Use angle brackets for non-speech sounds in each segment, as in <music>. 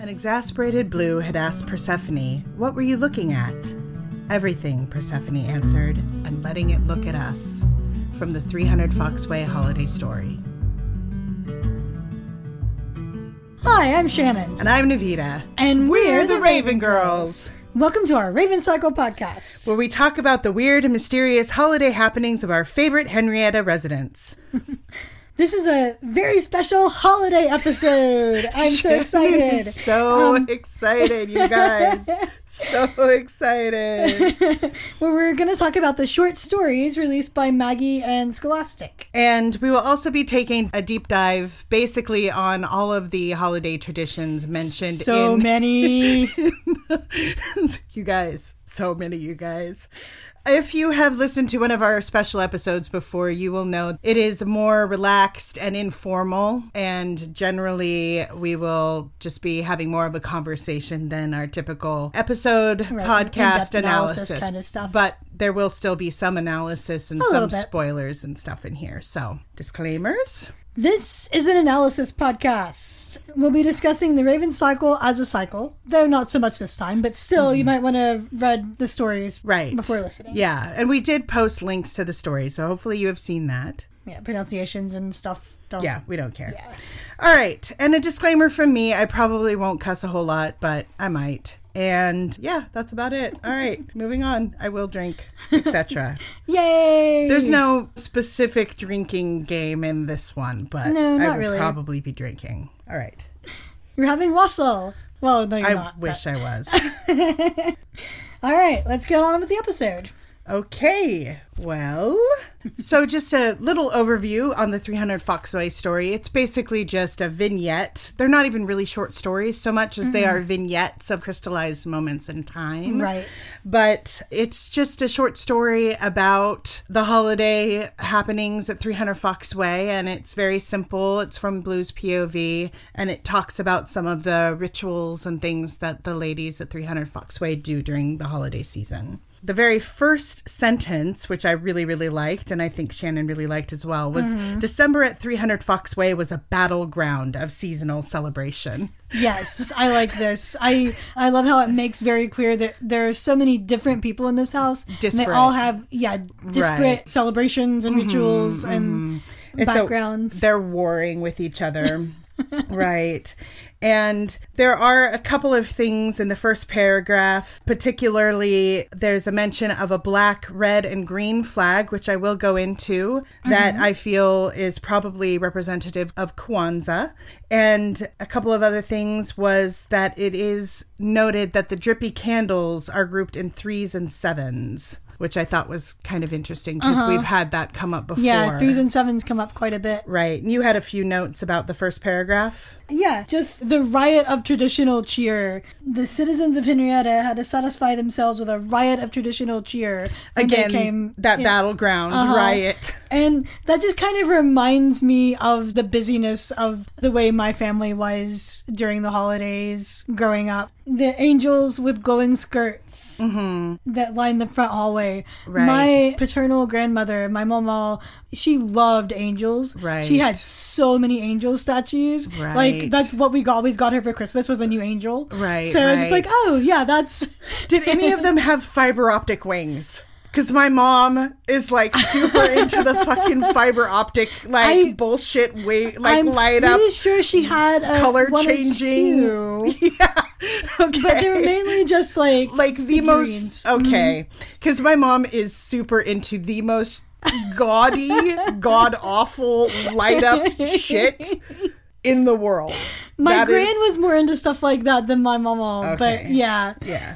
An exasperated Blue had asked Persephone, What were you looking at? Everything, Persephone answered, and letting it look at us. From the 300 Foxway holiday story. Hi, I'm Shannon, And I'm Navita. and We're the Raven Girls, Welcome to our Raven Cycle podcast. where we talk about the weird and mysterious holiday happenings of our favorite Henrietta residents. <laughs> This is a very special holiday episode. I'm so excited. So Um, excited, you guys. <laughs> so excited. <laughs> Where we're going to talk about the short stories released by Maggie and Scholastic. And we will also be taking a deep dive basically on all of the holiday traditions mentioned So in many. <laughs> you guys, so many you guys. If you have listened to one of our special episodes before, you will know it is more relaxed and informal. And generally, we will just be having more of a conversation than our typical episode Right, podcast analysis analysis. kind of stuff. But there will still be some analysis and A some spoilers and stuff in here. So, disclaimers. This is an analysis podcast. We'll be discussing the Raven Cycle as a cycle, though not so much this time, but still, you might want to read the stories Mm-hmm. Right. before listening. Yeah. And we did post links to the story. So, hopefully, you have seen that. Yeah, pronunciations and stuff. Don't. Yeah, we don't care. Yeah. All right. And a disclaimer from me I probably won't cuss a whole lot, but I might. And yeah, that's about it. All right, moving on. I will drink, etc. <laughs> Yay! There's no specific drinking game in this one, but No, I will really. probably be drinking. All right. You're having wassail. Well, no, you're I not. wish I was. <laughs> All right, let's get on with the episode. Okay, well, so just a little overview on the 300 Foxway story. It's basically just a vignette. They're not even really short stories so much as they mm-hmm. are vignettes of crystallized moments in time. Right. But it's just a short story about the holiday happenings at 300 Foxway, and it's very simple. It's from Blues POV, and it talks about some of the rituals and things that the ladies at 300 Foxway do during the holiday season. The very first sentence, which I really, really liked, and I think Shannon really liked as well, was December at 300 Fox Way was a battleground of seasonal celebration. Yes, I like this. I I love how it makes very clear that there are so many different people in this house. And they all have yeah disparate Right. Mm-hmm, celebrations and rituals and It's a- backgrounds. they're warring with each other. <laughs> right. And there are a couple of things in the first paragraph. Particularly, there's a mention of a black, red, and green flag, which I will go into, that mm-hmm. I feel is probably representative of Kwanzaa. And a couple of other things was that it is noted that the drippy candles are grouped in threes and sevens. Which I thought was kind of interesting because we've had that come up before. yeah, threes and sevens come up quite a bit. Right. And you had a few notes about the first paragraph. Yeah, just the riot of traditional cheer. The citizens of Henrietta had to satisfy themselves with a riot of traditional cheer. Again, came that battleground Uh-huh. riot. And that just kind of reminds me of the busyness of the way my family was during the holidays growing up. The angels with glowing skirts that line the front hallway. Mm-hmm. Right. My paternal grandmother, my mama, she loved angels. Right. She had so many angel statues. Right. Like that's what we got, always got her for Christmas was a new angel. Right, So it's just like, oh yeah, that's <laughs> Did any of them have fiber optic wings? Because my mom is like super into the fucking <laughs> fiber optic, like I- bullshit, way, like I'm light pretty sure she had a color changing. <laughs> yeah. <laughs> Okay. But they were mainly just like like the figurines. most okay because my mom is super into the most gaudy <laughs> god awful light up shit <laughs> in the world My That gran is- was more into stuff like that than my mama, Okay. but yeah. yeah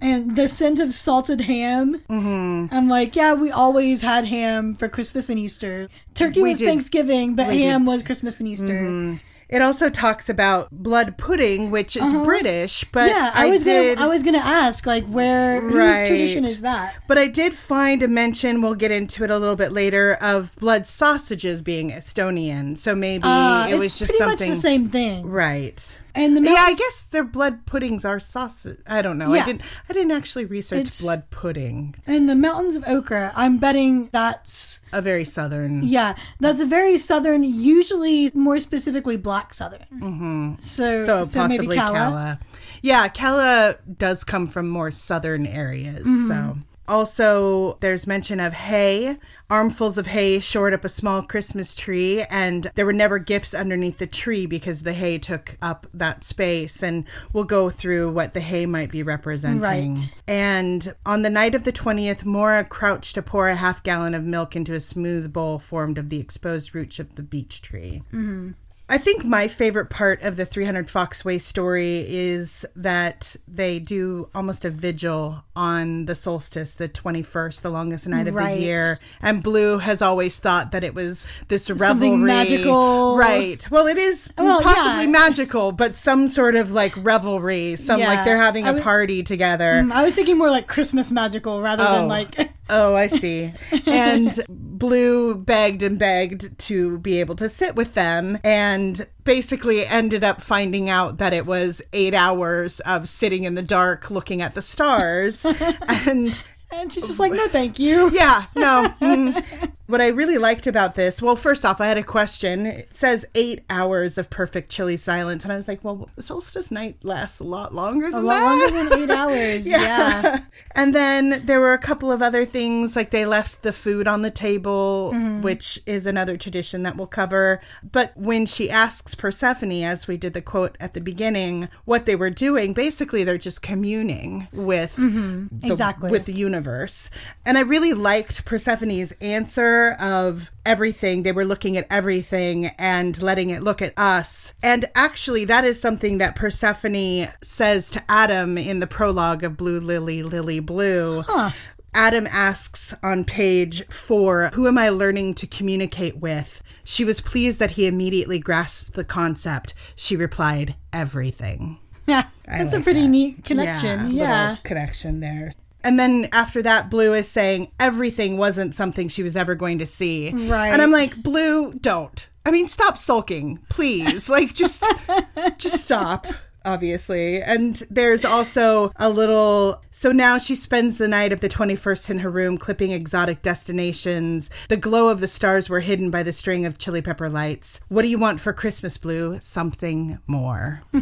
And the scent of salted ham. Mm-hmm. I'm like, yeah, we always had ham for Christmas and Easter. Turkey We was did- Thanksgiving, but we ham did. was Christmas and Easter. It also talks about blood pudding, which is British, but Uh-huh. Yeah, I, I, was did. gonna I was gonna ask like where Right. whose tradition is that? but I did find a mention. We'll get into it a little bit later of blood sausages being Estonian. So maybe Uh, it was it's just pretty something much the same thing. right. And the Yeah, I guess their blood puddings are sausage. I don't know. Yeah. I didn't. I didn't actually research It's- blood pudding. and the mountains of Okra, I'm betting that's A very southern. yeah, that's a very southern, usually more specifically black southern. Mm-hmm. So, So, so possibly Calla. Calla. Yeah, Calla does come from more southern areas. Mm-hmm. So also there's mention of hay. Armfuls of hay shored up a small Christmas tree, and there were never gifts underneath the tree because the hay took up that space. And we'll go through what the hay might be representing. Right. And on the night of the 20th, Maura crouched to pour a half gallon of milk into a smooth bowl formed of the exposed roots of the beech tree. Mm-hmm. I think my favorite part of the 300 Foxway story is that they do almost a vigil on the solstice, the 21st, the longest night of Right. the year. And Blue has always thought that it was this revelry. magical. Right. Well, it is Well, possibly yeah. magical, but some sort of like revelry, some Yeah. like they're having a would- party together. Mm, I was thinking more like Christmas magical rather Oh. than like <laughs> Oh, I see. And Blue begged and begged to be able to sit with them and basically ended up finding out that it was eight hours of sitting in the dark looking at the stars. <laughs> and and she's just like, no, thank you. yeah, no. mm. What I really liked about this, well, first off, I had a question. It says eight hours of perfect chilly silence. And I was like, well, solstice night lasts a lot longer than A lot that. longer than eight hours. <laughs> yeah. And then there were a couple of other things, like they left the food on the table, mm-hmm. which is another tradition that we'll cover. But when she asks Persephone, as we did the quote at the beginning, what they were doing, basically they're just communing with mm-hmm. the, Exactly. with the universe. And I really liked Persephone's answer of everything. They were looking at everything and letting it look at us. And actually, that is something that Persephone says to Adam in the prologue of Blue Lily, Lily Blue. Adam asks on page four, Who am I learning to communicate with? She was pleased that he immediately grasped the concept. She replied, Everything. Yeah. <laughs> That's a pretty that. neat connection. little Yeah. connection there. And then after that, Blue is saying everything wasn't something she was ever going to see. Right. And I'm like, Blue, don't. I mean, stop sulking, please. like, just, <laughs> just stop. Obviously. And there's also a little. So now she spends the night of the 21st in her room clipping exotic destinations. The glow of the stars were hidden by the string of chili pepper lights. What do you want for Christmas, Blue? Something more. <laughs>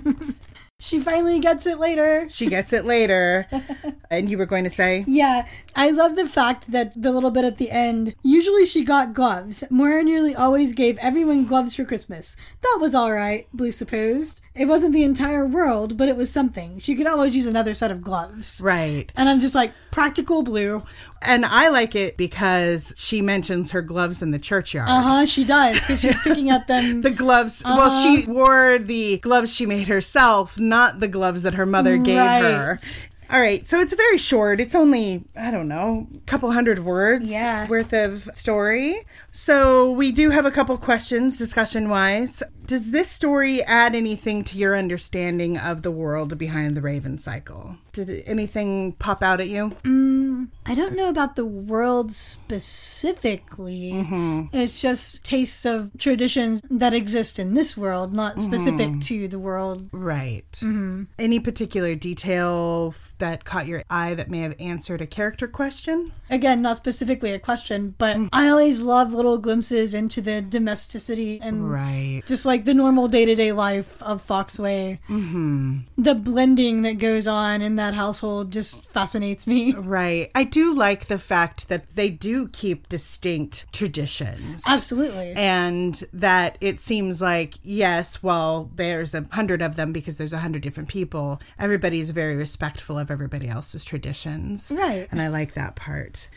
She finally gets it later. She gets it later. <laughs> and you were going to say? Yeah, I love the fact that the little bit at the end. Usually she got gloves. Maura nearly always gave everyone gloves for Christmas. That was all right, Blue supposed. It wasn't the entire world, but it was something. She could always use another set of gloves. Right. And I'm just like, practical Blue. And I like it because she mentions her gloves in the churchyard. Uh huh, she does, because she's picking at them. <laughs> The gloves, well, she wore the gloves she made herself, not the gloves that her mother gave her. All right, so it's very short. It's only, I don't know, a couple hundred words Yeah. worth of story. So we do have a couple questions discussion wise. Does this story add anything to your understanding of the world behind the Raven cycle? Did anything pop out at you? Mm, I don't know about the world specifically. Mm-hmm. It's just tastes of traditions that exist in this world, not mm-hmm. specific to the world. Right. Mm-hmm. Any particular detail that caught your eye that may have answered a character question? Again, not specifically a question, but mm. I always love little glimpses into the domesticity and Right. just like the normal day to day life of Foxway. Mm-hmm. The blending that goes on in that household just fascinates me. <laughs> Right. I do like the fact that they do keep distinct traditions. Absolutely. And that it seems like, yes, well, there's a hundred of them because there's a hundred different people. Everybody's very respectful of everybody else's traditions. Right. And I like that part.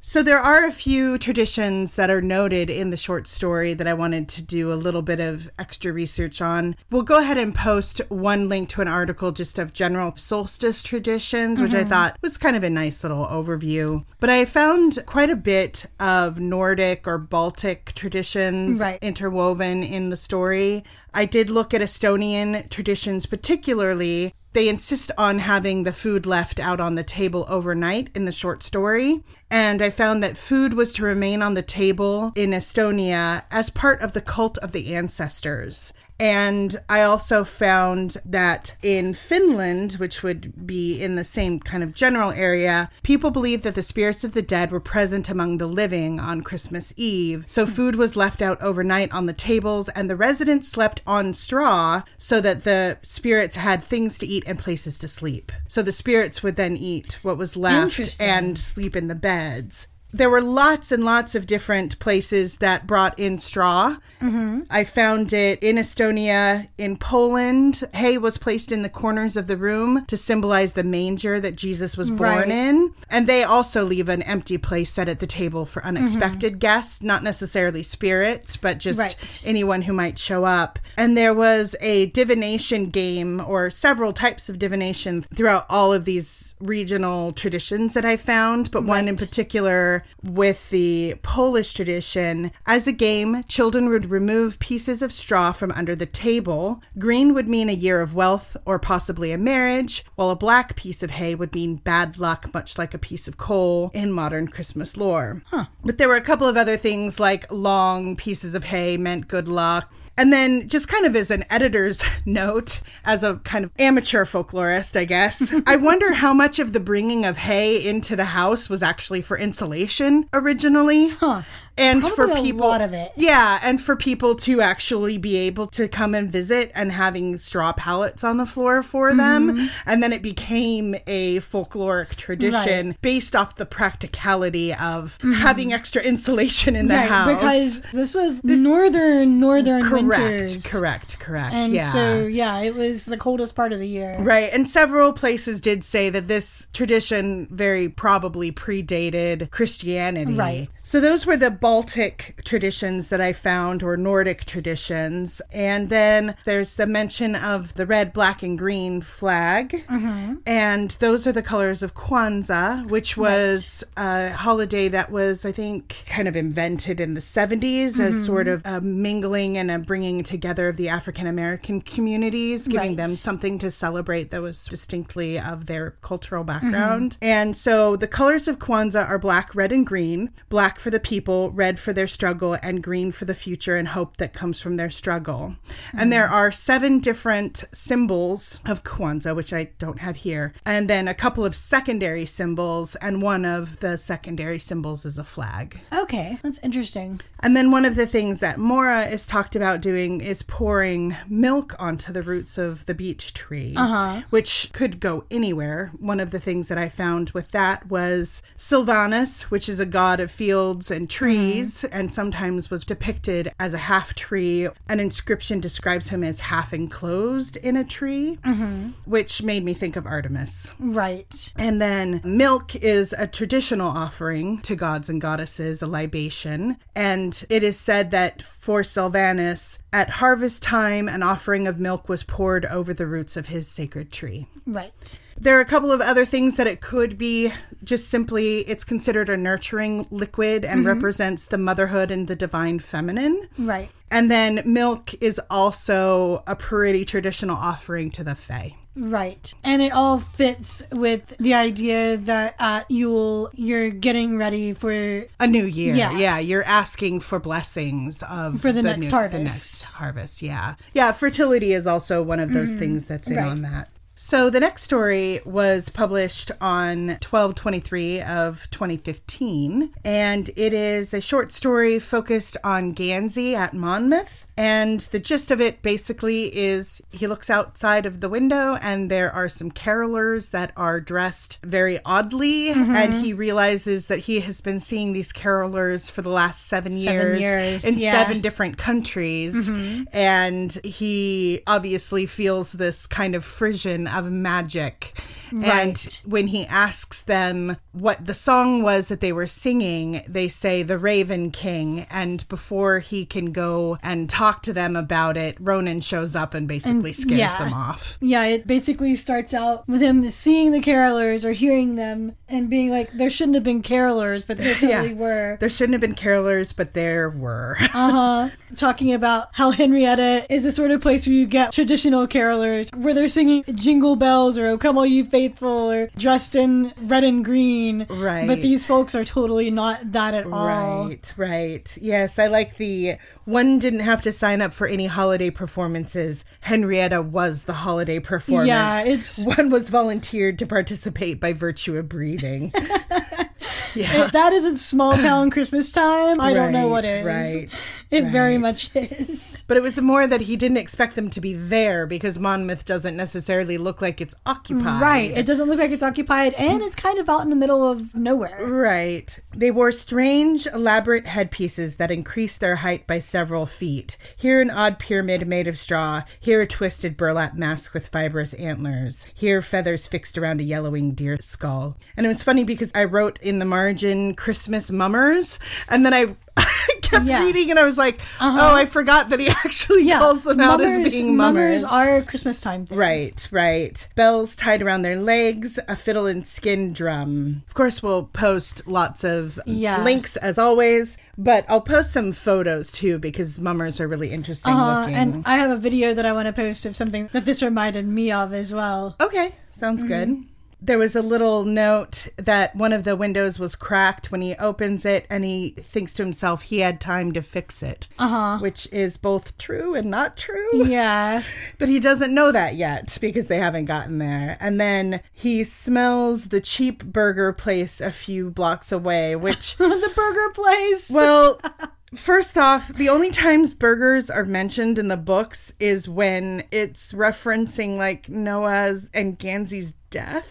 So there are a few traditions that are noted in the short story that I wanted to do a little bit of extra research on. We'll go ahead and post one link to an article just of general solstice traditions, which I mm-hmm. thought was kind of a nice little overview. But I found quite a bit of Nordic or Baltic traditions Right. interwoven in the story. I did look at Estonian traditions particularly. They insist on having the food left out on the table overnight in the short story. And I found that food was to remain on the table in Estonia as part of the cult of the ancestors. And I also found that in Finland, which would be in the same kind of general area, people believed that the spirits of the dead were present among the living on Christmas Eve. So food was left out overnight on the tables, and the residents slept on straw so that the spirits had things to eat and places to sleep. So the spirits would then eat what was left and sleep in the beds. There were lots and lots of different places that brought in straw. Mm-hmm. I found it in Estonia, in Poland. Hay was placed in the corners of the room to symbolize the manger that Jesus was born Right. in. And they also leave an empty place set at the table for unexpected guests, not necessarily spirits, but just Right. anyone who might show up. And there was a divination game or several types of divination throughout all of these regional traditions that I found, but one in particular with the Polish tradition. As a game, children would remove pieces of straw from under the table. Green would mean a year of wealth or possibly a marriage, while a black piece of hay would mean bad luck, much like a piece of coal in modern Christmas lore. But there were a couple of other things like long pieces of hay meant good luck. And then, just kind of as an editor's <laughs> note, as a kind of amateur folklorist, I guess, <laughs> I wonder how much of the bringing of hay into the house was actually for insulation originally. Huh. And Probably for a people, lot of it. yeah, and for people to actually be able to come and visit and having straw pallets on the floor for Mm-hmm. them. And then it became a folkloric tradition based off the practicality of having extra insulation in the Mm-hmm. Right, house. because this was northern northern correct, winters. correct, correct. And yeah. so yeah, it was the coldest part of the year. Right, and several places did say that this tradition very probably predated Christianity. Right. So those were the Baltic traditions that I found, or Nordic traditions. And then there's the mention of the red, black, and green flag. Mm-hmm. And those are the colors of Kwanzaa, which was a holiday that was, I think, kind of invented in the 70s Mm-hmm. as sort of a mingling and a bringing together of the African American communities, giving Right. them something to celebrate that was distinctly of their cultural background. And so the colors of Kwanzaa are black, red, and green black for the people, red for their struggle, and green for the future and hope that comes from their struggle. And there are seven different symbols of Kwanzaa, which I don't have here, and then a couple of secondary symbols, and one of the secondary symbols is a flag. Okay, that's interesting. And then one of the things that Maura is talked about doing is pouring milk onto the roots of the beech tree, Uh-huh. which could go anywhere. One of the things that I found with that was Sylvanus, which is a god of fields and trees, mm-hmm. and sometimes was depicted as a half tree. An inscription describes him as half enclosed in a tree, mm-hmm. which made me think of Artemis. Right. And then milk is a traditional offering to gods and goddesses, a libation. And it is said that for Sylvanus, at harvest time, an offering of milk was poured over the roots of his sacred tree. Right. There are a couple of other things that it could be just simply it's considered a nurturing liquid and represents the motherhood and the divine feminine. Right. And then milk is also a pretty traditional offering to the Fae. Right. And it all fits with the idea that at Yule you're getting ready for A new year. Yeah. Yeah. You're asking for blessings of For the next new- harvest. The next harvest. Yeah. Yeah. Fertility is also one of those things that's in Mm-hmm. Right. on that. So the next story was published on 1223 of 2015 and it is a short story focused on Gansey at Monmouth and the gist of it basically is he looks outside of the window and there are some carolers that are dressed very oddly Mm-hmm. and he realizes that he has been seeing these carolers for the last 7 Seven years, years, in yeah. seven different countries and he obviously feels this kind of frisson of magic and when he asks them what the song was that they were singing they say the raven king and before he can go and talk to them about it ronan shows up and basically scares yeah. them off Yeah, it basically starts out with him seeing the carolers or hearing them and being like, there shouldn't have been carolers, but there <laughs> totally were. there shouldn't have been carolers but there were <laughs> Uh huh. Talking about how Henrietta is the sort of place where you get traditional carolers, where they're singing jingle bells or "Oh Come All You faithful or dressed in red and green. Right. But these folks are totally not that at all. Right, right. Yes, I like the one didn't have to sign up for any holiday performances. Henrietta was the holiday performance. Yeah, it's- one was volunteered to participate by virtue of breathing. <laughs> yeah. If that isn't small town Christmas time, I don't know what Right, is. Right. It very much is. But it was more that he didn't expect them to be there because Monmouth doesn't necessarily look like it's occupied. Right. It doesn't look like it's occupied and it's kind of out in the middle of nowhere. Right. They wore strange, elaborate headpieces that increased their height by several feet. Here an odd pyramid made of straw, here a twisted burlap mask with fibrous antlers, here feathers fixed around a yellowing deer skull. And it was funny because I wrote in the margin Christmas mummers, and then <laughs> I kept Yeah. reading and I was like, Uh-huh. oh, I forgot that he <laughs> actually Yeah. calls them out as being mummers. are Christmas time thing. Right, right. Bells tied around their legs, a fiddle and skin drum. Of course, we'll post lots of Yeah. links as always, but I'll post some photos too because mummers are really interesting Uh, looking. and I have a video that I want to post of something that this reminded me of as well. okay, sounds Mm-hmm. good. There was a little note that one of the windows was cracked when he opens it, and he thinks to himself he had time to fix it, Uh huh. which is both true and not true. Yeah. <laughs> But he doesn't know that yet because they haven't gotten there. And then he smells the cheap burger place a few blocks away, which, <laughs> the burger place. well, <laughs> first off, the only times burgers are mentioned in the books is when it's referencing like Noah's and Gansey's death.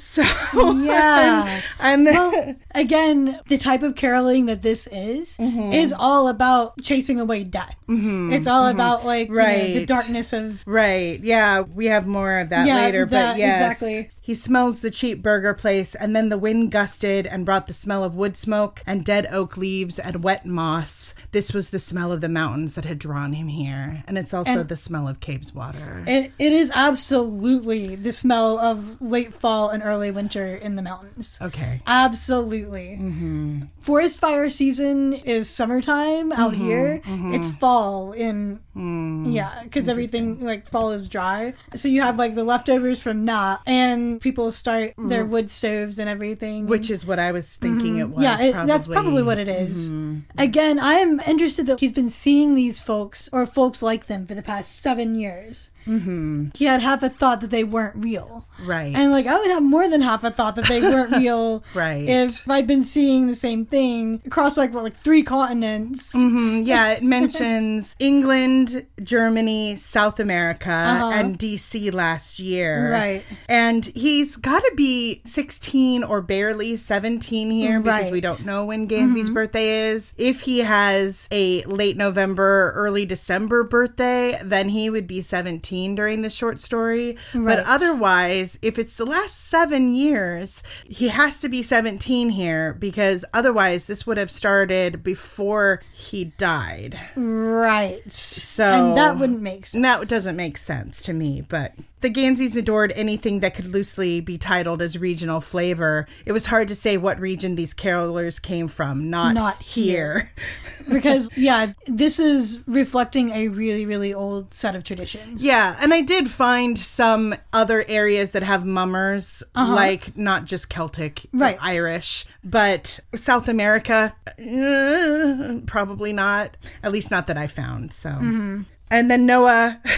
So, Yeah. <laughs> and, and well, again, the type of caroling that this is Mm-hmm. is all about chasing away death. It's all about like you know, the Mm-hmm. Darkness of Right. Yeah, we have more of that Yeah, later. that- but yes, exactly. he smells the cheap burger place, and then the wind gusted and brought the smell of wood smoke and dead oak leaves and wet moss. This was the smell of the mountains that had drawn him here, and it's also And- the smell of Cabeswater. it, it is absolutely the smell of late fall and early winter in the mountains. okay. Absolutely. Mm-hmm. Forest fire season is summertime out mm-hmm. here. Mm-hmm. It's fall in Mm, yeah, because everything like fall is dry. So you have like the leftovers from that, and people start mm. their wood stoves and everything. which is what I was thinking mm-hmm. it was. yeah, it, probably. that's probably what it is. Again, I'm interested that he's been seeing these folks or folks like them for the past seven years. Mm-hmm. He had half a thought that they weren't real. Right. And like I would have more than half a thought that they weren't <laughs> real. Right. If I'd been seeing the same thing across like what, like three continents. Mhm, yeah, it <laughs> mentions England, Germany, South America, Uh-huh. and DC last year. Right. And he's got to be 16 or barely 17 here because Right. Mm-hmm. we don't know when Gansey's birthday is. If he has a late November, early December birthday, then he would be 17 during the short story. Right. But otherwise, if it's the last seven years, he has to be 17 here because otherwise, this would have started before he died. Right. So and that wouldn't make sense. that doesn't make sense to me, but the Ganseys adored anything that could loosely be titled as regional flavor. It was hard to say what region these carolers came from, not, Not here. <laughs> because yeah, this is reflecting a really really old set of traditions. yeah, and I did find some other areas that have mummers, like not just Celtic, Uh-huh. Right. Irish, but South America, uh, probably not. At least not that I found. So, Mm-hmm. and then Noah. <laughs>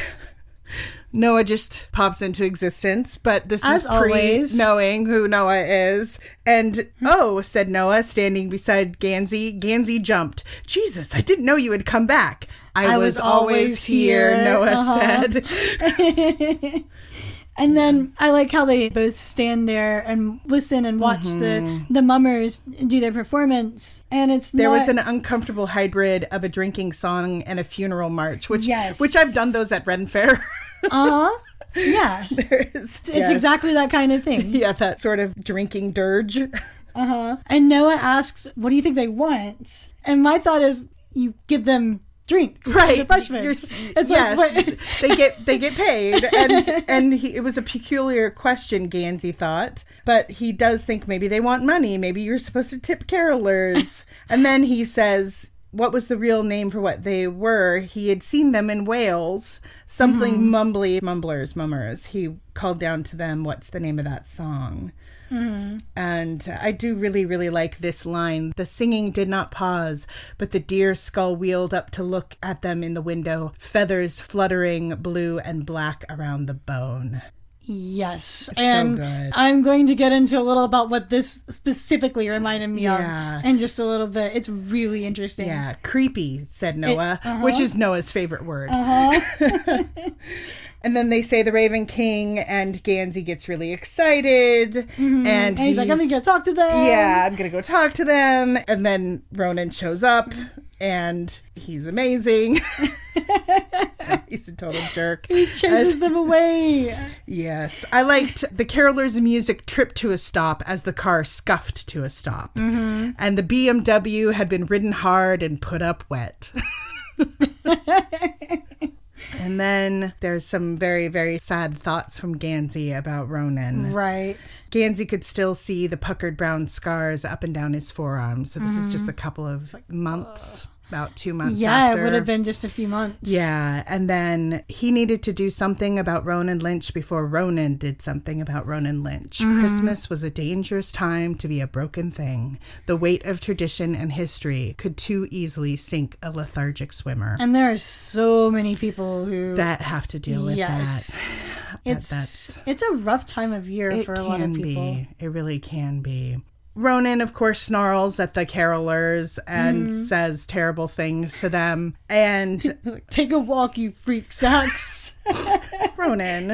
Noah just pops into existence, but this As is pre always. knowing who Noah is. And oh, said Noah, standing beside Gansey. Gansey jumped. Jesus, I didn't know you had come back. I, I was, was always, here, here. Noah Uh-huh. said. <laughs> <laughs> And then I like how they both stand there and listen and watch the the mummers do their performance. And it's Mm-hmm. There not, was an uncomfortable hybrid of a drinking song and a funeral march, which Yes. which I've done those at Ren Fair. <laughs> uh huh. Yeah, it's exactly that kind of thing. yeah, that sort of drinking dirge. Uh huh. And Noah asks, "What do you think they want?" And my thought is, you give them drinks, right refreshments. You're- <laughs> It's yes like, they get they get paid and and he, it was a peculiar question gansey thought but he does think maybe they want money maybe you're supposed to tip carolers <laughs> and then he says what was the real name for what they were. He had seen them in Wales, something Mm-hmm. mumbly, mumblers, mummers. He called down to them, what's the name of that song? Mm-hmm. And I do really, really like this line. The singing did not pause, but the deer skull wheeled up to look at them in the window, feathers fluttering blue and black around the bone. Yes. and good. I'm going to get into a little about what this specifically reminded me Yeah. of in just a little bit. It's really interesting. Yeah, creepy, said Noah, which is Noah's favorite word. Uh-huh. <laughs> <laughs> and then they say the Raven King, and Gansey gets really excited. And, And he's, like, I'm going to go talk to them. Yeah, I'm gonna go talk to them. And then Ronan shows up <laughs> and he's amazing. <laughs> he's a total jerk. He chases them away. <laughs> Yes. I liked the carolers' music tripped to a stop as the car scuffed to a stop. Mm-hmm. And the BMW had been ridden hard and put up wet. And then there's some very, very sad thoughts from Gansey about Ronan. Right. Gansey could still see the puckered brown scars up and down his forearms. So this is just a couple of months, about two months Yeah, after. it would have been just a few months. Yeah, and then he needed to do something about Ronan Lynch before Ronan did something about Ronan Lynch. Mm-hmm. Christmas was a dangerous time to be a broken thing. The weight of tradition and history could too easily sink a lethargic swimmer. And there are so many people who. that have to deal with yes. <sighs> that. It's, that's- it's a rough time of year for a lot of people. be. It really can be. Ronan, of course, snarls at the carolers and Mm-hmm. says terrible things to them. And <laughs> Take a walk, you freak sacks. <laughs> Ronan,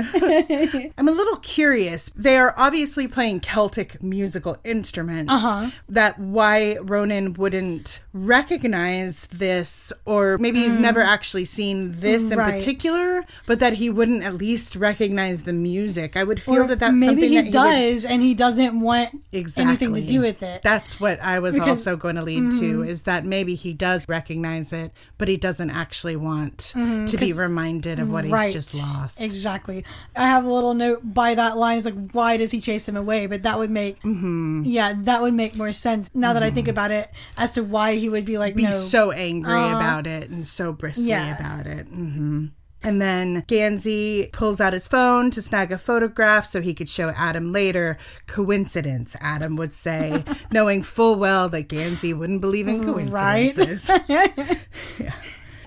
I'm a little curious. They are obviously playing Celtic musical instruments. Uh-huh. That why Ronan wouldn't recognize this, or maybe he's never actually seen this in Mm. Right. particular, but that he wouldn't at least recognize the music. I would feel Or that that's maybe something he that would does, and he doesn't want exactly anything to do with it. That's what I was Because- also going to lead to mm-hmm. is that maybe he does recognize it, but he doesn't actually want mm-hmm, to be reminded of what he's just lost. Exactly. I have a little note by that line. It's like, why does he chase him away? But that would make, Mm-hmm. yeah, that would make more sense now that I think mm-hmm. about it as to why he would be like, Be no. so angry uh-huh. about it and so bristly Yeah. about it. And then Gansey pulls out his phone to snag a photograph so he could show Adam later. Coincidence, Adam would say, <laughs> knowing full well that Gansey wouldn't believe in Right. coincidences. <laughs>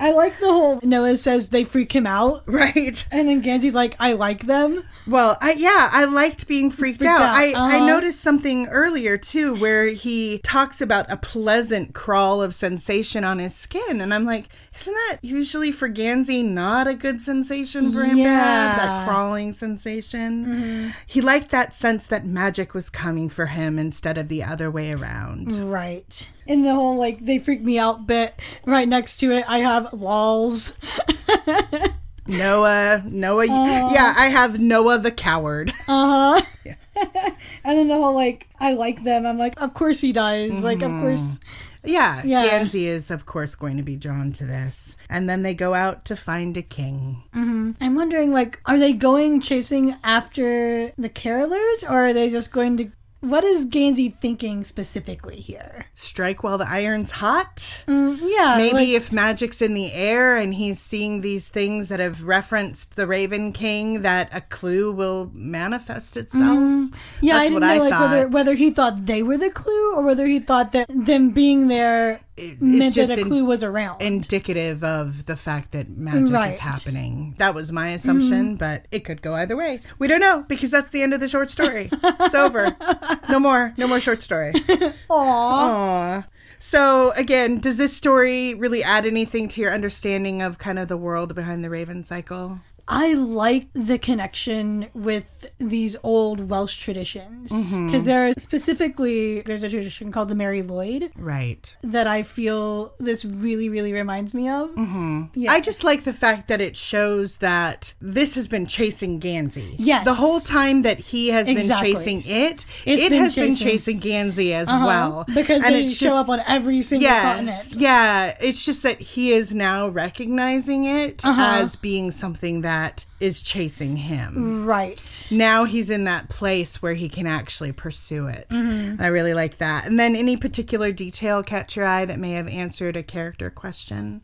I like the whole Noah says they freak him out. right. And then Gansey's like, I like them. Well, I yeah, I liked being freaked, Freaked out. out, I, I uh-huh. noticed something earlier too where he talks about a pleasant crawl of sensation on his skin. And I'm like, isn't that usually for Gansey not a good sensation for him to have? That crawling sensation. He liked that sense that magic was coming for him instead of the other way around. Right. In the whole, like, they freak me out bit, right next to it, I have walls. <laughs> Noah, Noah, uh-huh. yeah, I have Noah the coward. <laughs> Uh huh. <laughs> and then the whole, like, I like them. I'm like, of course he does. Like, of mm-hmm. course. Yeah, Yeah. Gansey is, of course, going to be drawn to this. And then they go out to find a king. Mm-hmm. I'm wondering, like, are they going chasing after the carolers, or are they just going to? What is Gansey thinking specifically here? Strike while the iron's hot? Mm, yeah, Maybe like- if magic's in the air and he's seeing these things that have referenced the Raven King, that a clue will manifest itself. Mm-hmm. yeah, I That's didn't what know I like whether thought. whether he thought they were the clue, or whether he thought that them being there It- it's meant that just a clue was around. Indicative of the fact that magic Right. is happening. That was my assumption, mm-hmm. but it could go either way. We don't know because that's the end of the short story. it's over. No more. No more short story. <laughs> Aww. Aw. So again, does this story really add anything to your understanding of kind of the world behind the Raven cycle? I like the connection with these old Welsh traditions because Mm-hmm. there are specifically there's a tradition called the Mari Lwyd Right. that I feel this really really reminds me of. Mm-hmm. Yeah. I just like the fact that it shows that this has been chasing Gansey. Yes. The whole time that he has Exactly. been chasing it, It's it been has been chasing- chasing Gansey as Uh-huh. well. because And they show just- up on every single Yes, continent. yeah. It's just that he is now recognizing it Uh-huh. as being something that that is chasing him. Right. Now he's in that place where he can actually pursue it. Mm-hmm. I really like that. And then any particular detail catch your eye that may have answered a character question?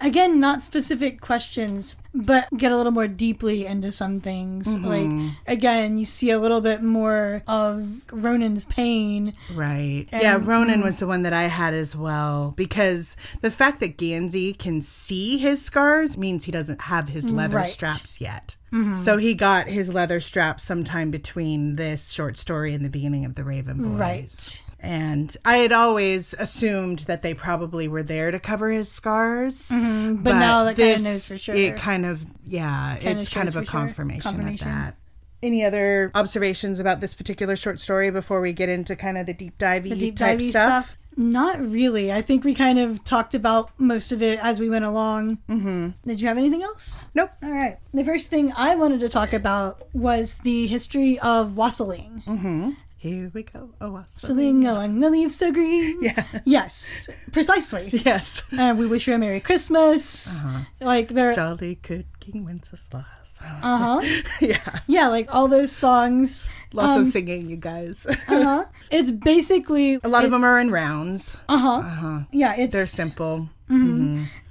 Again, not specific questions, but get a little more deeply into some things. Mm-hmm. Like, again, you see a little bit more of Ronan's pain. Right. yeah, And- Ronan was the one that I had as well because the fact that Gansey can see his scars means he doesn't have his leather Right. straps yet. So he got his leather straps sometime between this short story and the beginning of the Raven Boys. Right. And I had always assumed that they probably were there to cover his scars. Mm-hmm. But, now that kind of this, knows for sure. It kind of, yeah, Kinda it's kind of a for sure. confirmation, Confirmation. of that. Any other observations about this particular short story before we get into kind of the deep divey the deep type divey stuff? stuff. Not really. I think we kind of talked about most of it as we went along. Mm-hmm. Did you have anything else? Nope. All right. The first thing I wanted to talk about was the history of wassailing. Mm-hmm. Here we go. Oh. Wassailing along the leaves so green. <laughs> Yeah. Yes, precisely. Yes. Uh, we wish you a Merry Christmas. Uh-huh. Like there, Jolly good King Wenceslas. <laughs> uh huh. <laughs> yeah. Yeah, like all those songs. Lots Um, of singing, you guys. <laughs> Uh huh. It's basically a lot of them are in rounds. Uh huh. Uh-huh. Yeah, it's They're simple.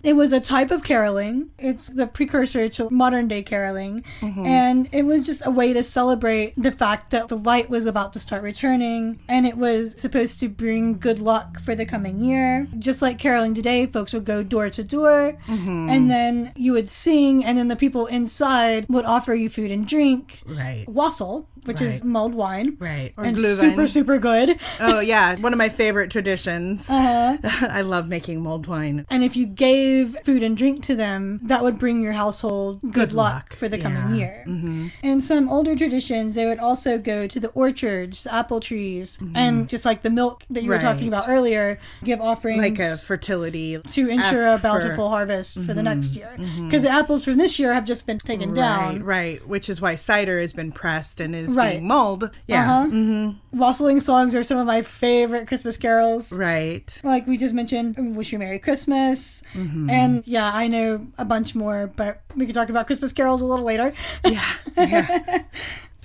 It was a type of caroling. It's the precursor to modern day caroling. And it was just a way to celebrate the fact that the light was about to start returning and it was supposed to bring good luck for the coming year. Just like caroling today, folks would go door to door and then you would sing, and then the people inside would offer you food and drink. Right. Wassail, which is mulled wine. Right. Or And Glühwein. super, super good. Oh <laughs> yeah, one of my favorite traditions. Uh-huh. <laughs> I love making mulled wine. And if you gave food and drink to them, that would bring your household good, Good luck, luck, for the yeah. coming year. In some older traditions, they would also go to the orchards, the apple trees, and just like the milk that you were talking about earlier, give offerings Like a fertility to ensure a ask for- Mm-hmm. bountiful harvest for the next year. Because the apples from this year have just been taken Right, down. right. Which is why cider has been pressed and is Right. being mulled. Yeah. Uh-huh. Mm-hmm. Wassailing songs are some of my favorite Christmas carols. Right. Like we just mentioned, Wish You Merry Christmas. Mm-hmm. And yeah, I know a bunch more, but we can talk about Christmas carols a little later. Yeah. Yeah. <laughs>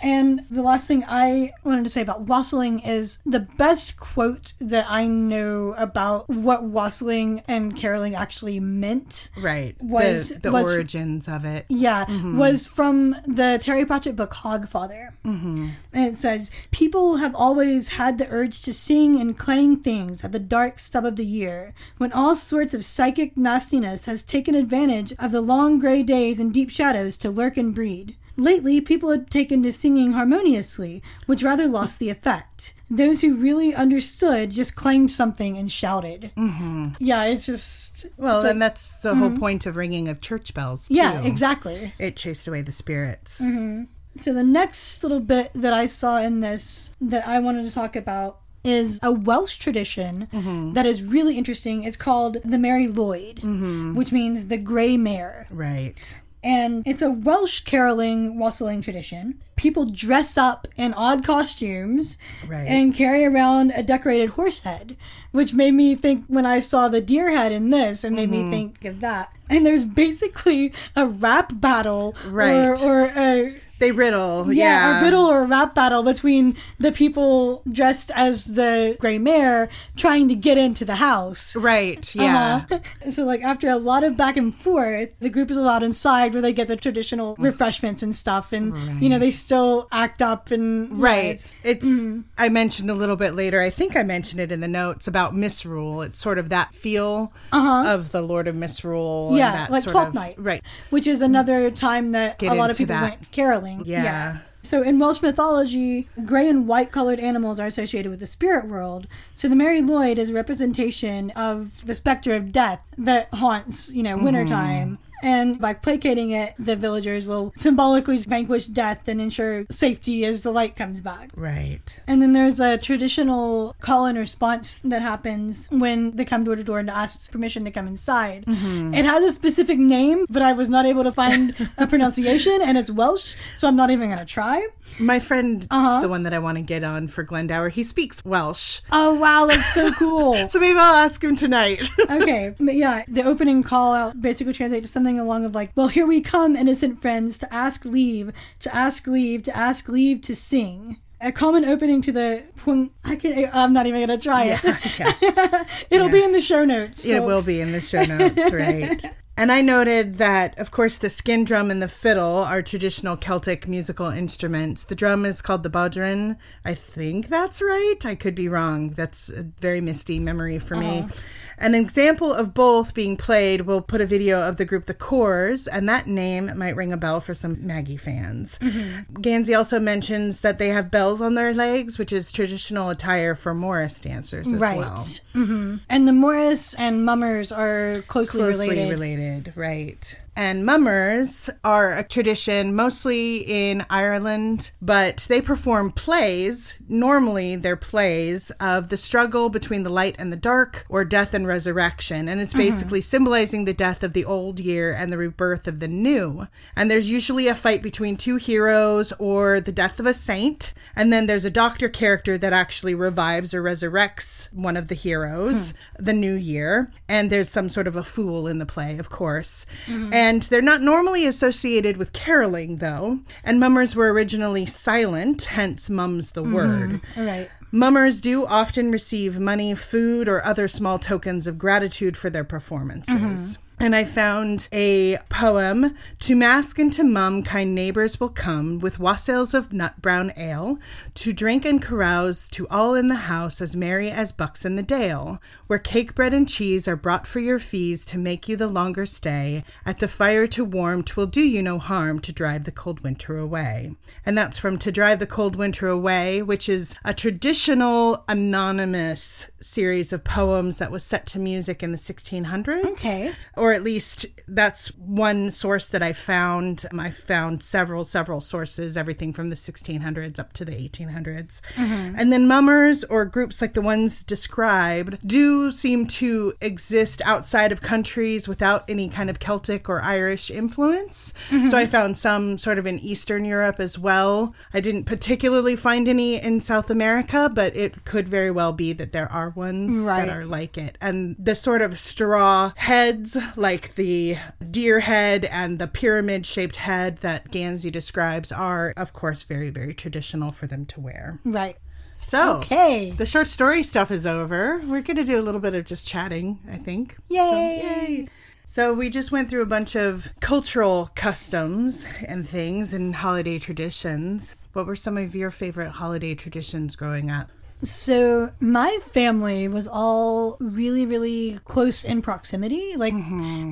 And the last thing I wanted to say about wassailing is the best quote that I know about what wassailing and caroling actually meant. right. Was- the, the was- origins of it. Yeah, was from the Terry Pratchett book Hogfather. Mm-hmm. And it says, People have always had the urge to sing and clang things at the dark stub of the year, when all sorts of psychic nastiness has taken advantage of the long gray days and deep shadows to lurk and breed. Lately, people had taken to singing harmoniously, which rather lost the effect. Those who really understood just clanged something and shouted. Mm-hmm. Yeah, it's just. Well, it's like- and that's the whole mm-hmm. point of ringing of church bells. Too. yeah, exactly. It chased away the spirits. Mm-hmm. So the next little bit that I saw in this that I wanted to talk about is a Welsh tradition mm-hmm. that is really interesting. It's called the Mari Lwyd, which means the gray mare. Right. And it's a Welsh caroling wassailing tradition. People dress up in odd costumes Right. and carry around a decorated horse head, which made me think when I saw the deer head in this, it made me mm-hmm. think of that. And there's basically a rap battle Right. or, or a They riddle. yeah, Yeah. a riddle or a rap battle between the people dressed as the gray mare trying to get into the house. Right. Yeah. Uh-huh. <laughs> So, like, after a lot of back and forth, the group is allowed inside where they get the traditional refreshments and stuff. And, you know, they still act up and. Right. it's- It's, mm-hmm. I mentioned a little bit later, I think I mentioned it in the notes about misrule. It's sort of that feel of the Lord of Misrule. Uh-huh. yeah, like Twelfth Night. Right. Which is another time that Get a lot of people that. went caroling. Yeah. So in Welsh mythology, gray and white colored animals are associated with the spirit world. So the Mari Lwyd is a representation of the specter of death that haunts, you know, wintertime. Mm-hmm. And by placating it, the villagers will symbolically vanquish death and ensure safety as the light comes back. Right. And then there's a traditional call and response that happens when they come door to door and ask permission to come inside. It has a specific name, but I was not able to find a <laughs> pronunciation, and it's Welsh, so I'm not even going to try. My friend, Uh-huh. the one that I want to get on for Glendower, he speaks Welsh. Oh, wow, that's so cool. <laughs> So maybe I'll ask him tonight. <laughs> okay, but yeah, the opening call out basically translates to something along of like, well, here we come, innocent friends, to ask leave, to ask leave, to ask leave to sing. A common opening to the I can I'm not even gonna try it. Yeah. <laughs> It'll Yeah. be in the show notes. It will be in the show notes, <laughs> right? And I noted that, of course, the skin drum and the fiddle are traditional Celtic musical instruments. The drum is called the bodhran. I think that's right. I could be wrong. That's a very misty memory for me. Uh-huh. An example of both being played, we'll put a video of the group The Corrs, and that name might ring a bell for some Maggie fans. Gansey also mentions that they have bells on their legs, which is traditional attire for Morris dancers as Right. well. hmm And the Morris and Mummers are closely, closely related. related. right. And mummers are a tradition mostly in Ireland, but they perform plays. Normally, they're plays of the struggle between the light and the dark, or death and resurrection. And it's mm-hmm. basically symbolizing the death of the old year and the rebirth of the new. And there's usually a fight between two heroes or the death of a saint. And then there's a doctor character that actually revives or resurrects one of the heroes, hmm. the new year. And there's some sort of a fool in the play, of course. Mm-hmm. And they're not normally associated with caroling, though. And mummers were originally silent, hence mum's the mm-hmm. word. All right. Mummers do often receive money, food, or other small tokens of gratitude for their performances. Mm-hmm. And I found a poem To mask and to mum, kind neighbors will come with wassails of nut brown ale to drink and carouse to all in the house as merry as bucks in the dale, where cake, bread, and cheese are brought for your fees to make you the longer stay. At the fire to warm. Twill do you no harm to drive the cold winter away. And that's from To Drive the Cold Winter Away, which is a traditional anonymous series of poems that was set to music in the 1600s. Okay. Or at least that's one source that I found. Um, I found several, several sources, everything from the 1600s up to the 1800s. And then mummers or groups like the ones described do seem to exist outside of countries without any kind of Celtic or Irish influence. So I found some sort of in Eastern Europe as well. I didn't particularly find any in South America, but it could very well be that there are ones Right. that are like it. And the sort of straw heads, like the deer head and the pyramid shaped head that Gansey describes, are, of course, very, very traditional for them to wear. Right. So, Okay. the short story stuff is over. We're going to do a little bit of just chatting, I think. Yay. Yay. So we just went through a bunch of cultural customs and things and holiday traditions. What were some of your favorite holiday traditions growing up? So my family was all really, really close in proximity. Like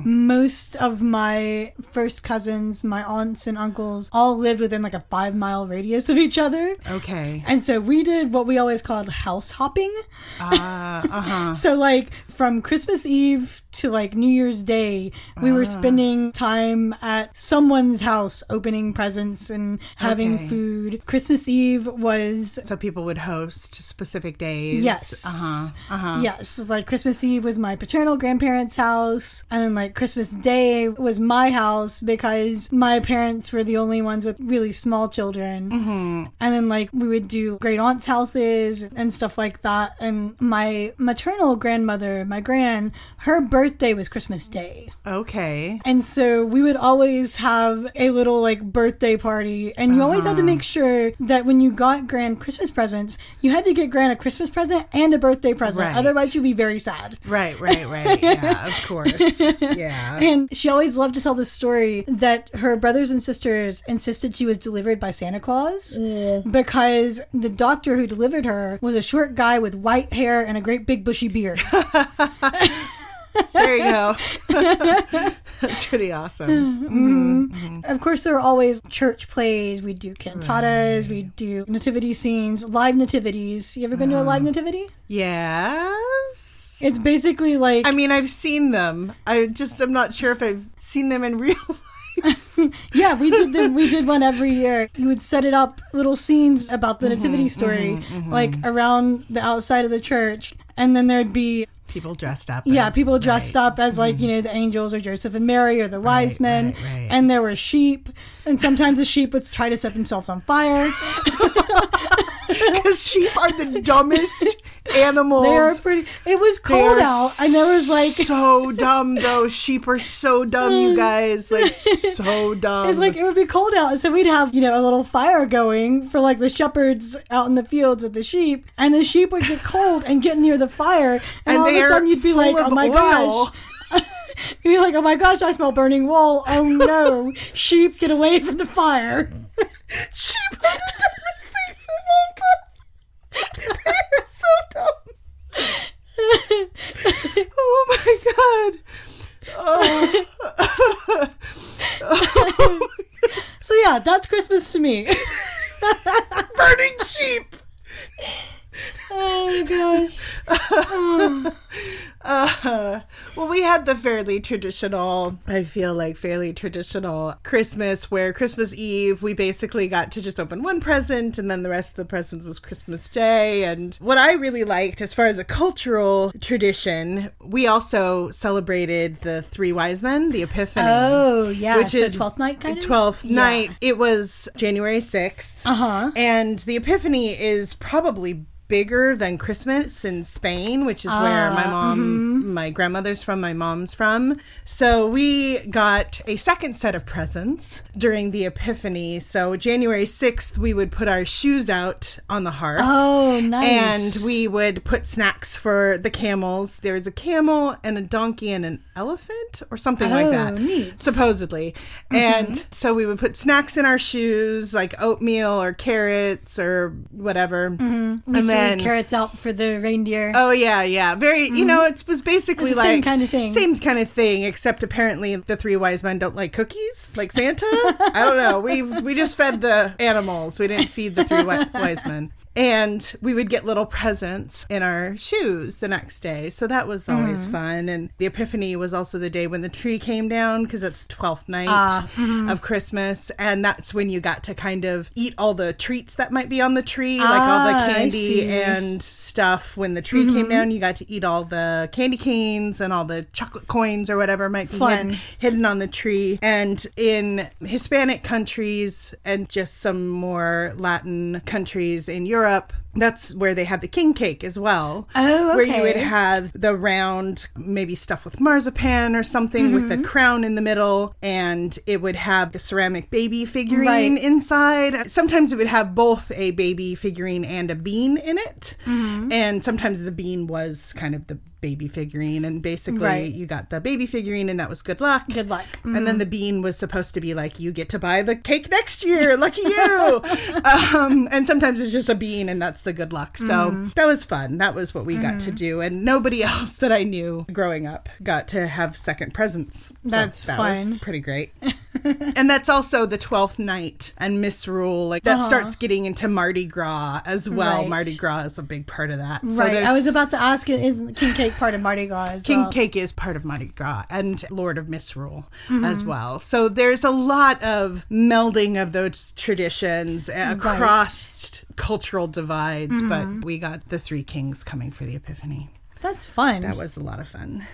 most of my first cousins, my aunts and uncles, all lived within like a five mile radius of each other. Okay. And so we did what we always called house hopping. Ah, <laughs> uh huh. So like from Christmas Eve to like New Year's Day, we were spending time at someone's house opening presents and having Okay. food. Christmas Eve was So people would host specific days. Yes. Uh huh. Uh huh. Yes, like Christmas Eve was my paternal grandparents' house, and then like Christmas Day was my house because my parents were the only ones with really small children. Mm-hmm. And then like we would do great aunts' houses and stuff like that. And my maternal grandmother, my gran, her birthday was Christmas Day. Okay. And so we would always have a little like birthday party, and you always had to Uh-huh. make sure that when you got grand Christmas presents, you had to get Gran a Christmas present and a birthday present. Right. Otherwise, you'd be very sad. Right. Right. Right. Yeah. Of course. <laughs> Yeah. And she always loved to tell the story that her brothers and sisters insisted she was delivered by Santa Claus mm. because the doctor who delivered her was a short guy with white hair and a great big bushy beard. <laughs> There you go. <laughs> That's pretty awesome. <laughs> Mm-hmm. Mm-hmm. Mm-hmm. Of course, there are always church plays. We'd do cantatas. We'd do nativity scenes, live nativities. You ever been to a live mm. nativity? Yes. It's basically like I mean, I've seen them. I just I'm not sure if I've seen them in <laughs> real life. <laughs> yeah, we did the, we did one every year. You would set it up little scenes about the nativity story, like around the outside of the church, and then there'd be People dressed up. yeah as- people dressed right. up as like you know the mm-hmm. angels or Joseph and Mary or the wise Right, men, right, right. and there were sheep, and sometimes the sheep would try to set themselves on fire. <laughs> <laughs> Because sheep are the dumbest animals. They are pretty. It was cold out, and there was like so dumb. though. sheep are so dumb, you <laughs> guys. Like so dumb. It's like it would be cold out, so we'd have you know a little fire going for like the shepherds out in the fields with the sheep, and the sheep would get cold and get near the fire, and, And all of a sudden you'd be like, "Oh my oil." gosh!" <laughs> You'd be like, "Oh my gosh, I smell burning wool! Oh no, sheep, get away from the fire!" sheep are the dumbest things of all time. They're so dumb. Oh my god. Oh. Oh. So yeah, that's Christmas to me. Burning sheep. Oh my gosh. <laughs> Uh, well, we had the fairly traditional, I feel like fairly traditional Christmas where Christmas Eve we basically got to just open one present and then the rest of the presents was Christmas Day. And what I really liked as far as a cultural tradition, we also celebrated the Three Wise Men, the Epiphany. Oh yeah, Which so is twelfth night kind of. Twelfth night. It was January sixth. Uh huh. And the Epiphany is probably bigger than Christmas in Spain, which is where ah, my Ah, mom, mm-hmm. my grandmother's from, my mom's from. So we got a second set of presents during the Epiphany. So January 6th, we would put our shoes out on the hearth. Oh nice. And we would put snacks for the camels. There was a camel and a donkey and an elephant or something like Oh, that. neat. Supposedly. Mm-hmm. And so we would put snacks in our shoes, like oatmeal or carrots or whatever. Mm-hmm. we And then carrots out for the reindeer. Oh yeah, yeah. Very, you mm-hmm. know, it was basically like same kind of thing. Same kind of thing, except apparently the three wise men don't like cookies, like Santa. I don't know. We we just fed the animals. We didn't feed the three <laughs> wise men. And we would get little presents in our shoes the next day. So that was always fun. And the Epiphany was also the day when the tree came down because it's 12th night Ah, mm-hmm. of Christmas. And that's when you got to kind of eat all the treats that might be on the tree, like all the Ah, candy and stuff. When the tree Mm-hmm. came down, you got to eat all the candy canes and all the chocolate coins or whatever might be hidden, hidden on the tree. And in Hispanic countries and just some more Latin countries in Europe, Europe that's where they had the king cake as well. Oh, Where you would have the round, maybe stuff with marzipan or something with Mm-hmm. the crown in the middle, and it would have the ceramic baby figurine Right. inside. Sometimes it would have both a baby figurine and a bean in it. Mm-hmm. And sometimes the bean was kind of the baby figurine. And basically, Right. you got the baby figurine, and that was good luck. Good luck. And then the bean was supposed to be like, you get to buy the cake next year. Lucky you. <laughs> um, and sometimes it's just a bean, and that's the good luck. So that was fun. That was what we got to do. And nobody <laughs> else that I knew growing up got to have second presents. So That's that was fun. pretty great. <laughs> and that's also the 12th night and misrule. Like that Uh-huh. starts getting into Mardi Gras as well. Right. Mardi Gras is a big part of that. So right. I was about to ask it. Is king cake part of Mardi Gras? As King well? Cake is part of Mardi Gras and Lord of Misrule Mm-hmm. as well. So there's a lot of melding of those traditions across cultural divides, Mm-hmm. but we got the three kings coming for the Epiphany. That's fun. That was a lot of fun.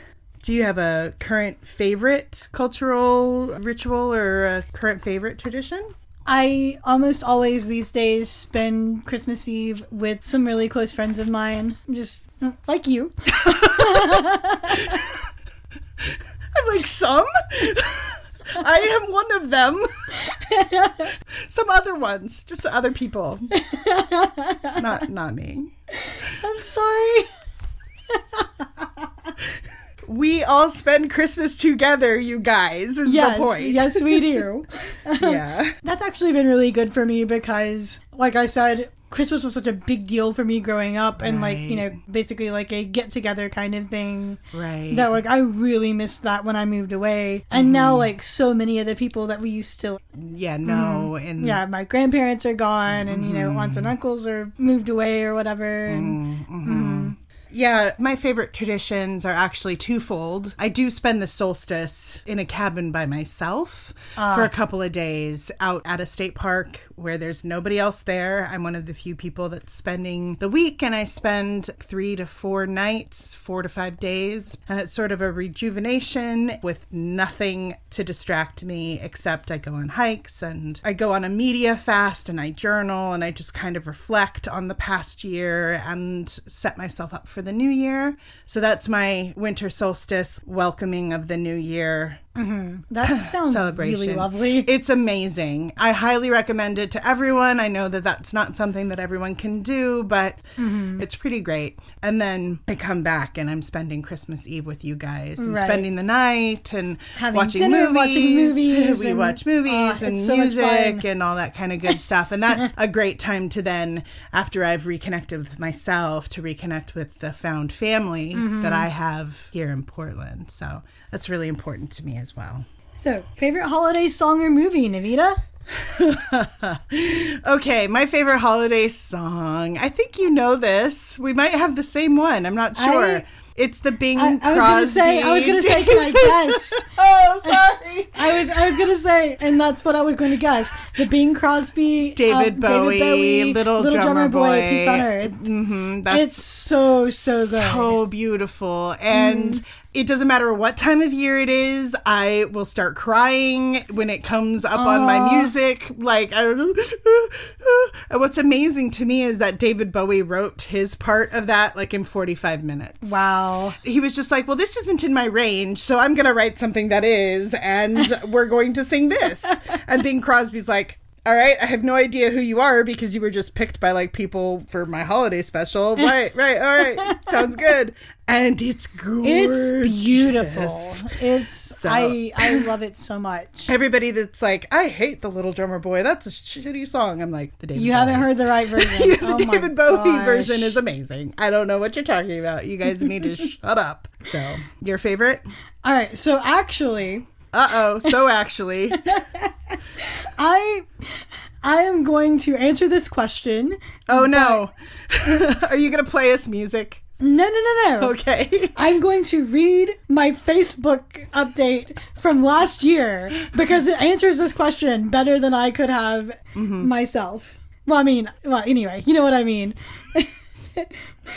Do you have a current favorite cultural ritual or a current favorite tradition? I almost always these days spend Christmas Eve with some really close friends of mine, just like you. <laughs> <laughs> I'm like, some? I am one of them. <laughs> Some other ones, just other people. not not me. I'm sorry. <laughs> We all spend Christmas together, you guys, is Yes, the point. yes, we do. <laughs> Yeah. That's actually been really good for me because, like I said, Christmas was such a big deal for me growing up, and like you know, basically like a get together kind of thing. Right. That like I really missed that when I moved away, and now like so many of the people that we used to yeah, no. And Mm-hmm. yeah, my grandparents are gone, and you know, aunts and uncles are moved away or whatever. And Mm-hmm. Yeah, my favorite traditions are actually twofold. I do spend the solstice in a cabin by myself ah. for a couple of days out at a state park where there's nobody else there. I'm one of the few people that's spending the week, and I spend three to four nights, four to five days. And it's sort of a rejuvenation with nothing to distract me except I go on hikes and I go on a media fast and I journal and I just kind of reflect on the past year and set myself up for the new year. So that's my winter solstice welcoming of the new year <laughs> That sounds celebration. really lovely. It's amazing. I highly recommend it to everyone. I know that that's not something that everyone can do, but Mm-hmm. it's pretty great. And then I come back and I'm spending Christmas Eve with you guys and Right. spending the night and Having watching dinner, movies. watching movies <laughs> We and- watch movies Oh, and it's so music and all that kind of good <laughs> stuff. And that's a great time to then, after I've reconnected with myself, to reconnect with the found family Mm-hmm. that I have here in Portland. So that's really important to me as well. So, favorite holiday song or movie, Navita? <laughs> Okay, my favorite holiday song. I think you know this. We might have the same one. I'm not sure. I- it's the Bing I, I was Crosby. gonna say, I was gonna say, <laughs> can I guess? <laughs> oh, sorry. I was, I was gonna say, and that's what I was going to guess. The Bing Crosby, David uh, Bowie, Little Drummer Boy. Peace on Earth. Mm-hmm, That's It's so so good. so beautiful and Mm. It doesn't matter what time of year it is i will start crying when it comes up on my music like <laughs> what's amazing to me is that david bowie wrote his part of that like in 45 minutes wow. he was just like, well, this isn't in my range, so I'm going to write something that is, and <laughs> we're going to sing this. And Bing Crosby's like, all right, I have no idea who you are because you were just picked by like people for my holiday special. <laughs> Right, right, all right. Sounds good. And it's gorgeous. It's beautiful. It's I I love it so much. Everybody that's like, I hate the Little Drummer Boy. That's a shitty song. I'm like, the David You Bowie. haven't heard the right version. <laughs> the oh my David Bowie gosh. version is amazing. I don't know what you're talking about. You guys need to <laughs> shut up. So, your favorite? All right, so actually, Uh oh. So <laughs> actually, I I am going to answer this question. oh no, <laughs> are you gonna play us music? No, no, no, no. Okay. <laughs> I'm going to read my Facebook update from last year because it answers this question better than I could have Mm-hmm. myself. Well, I mean, well, anyway, you know what I mean.